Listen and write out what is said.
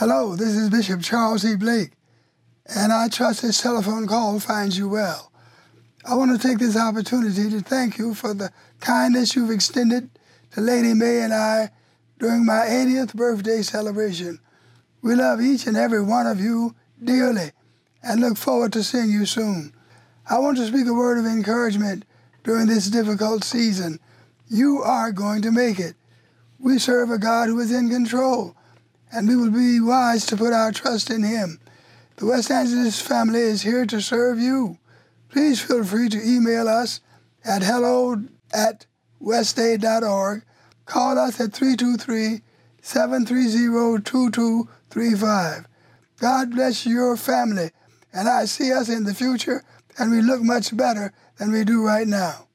Hello, this is Bishop Charles E. Blake, and I trust this telephone call finds you well. I want to take this opportunity to thank you for the kindness you've extended to Lady Mae and I during my 80th birthday celebration. We love each and every one of you dearly and look forward to seeing you soon. I want to speak a word of encouragement during this difficult season. You are going to make it. We serve a God who is in control, and we will be wise to put our trust in Him. The West Angeles family is here to serve you. Please feel free to email us at hello at westa.org. Call us at 323 730 2235. God bless your family, and I see us in the future, and we look much better than we do right now.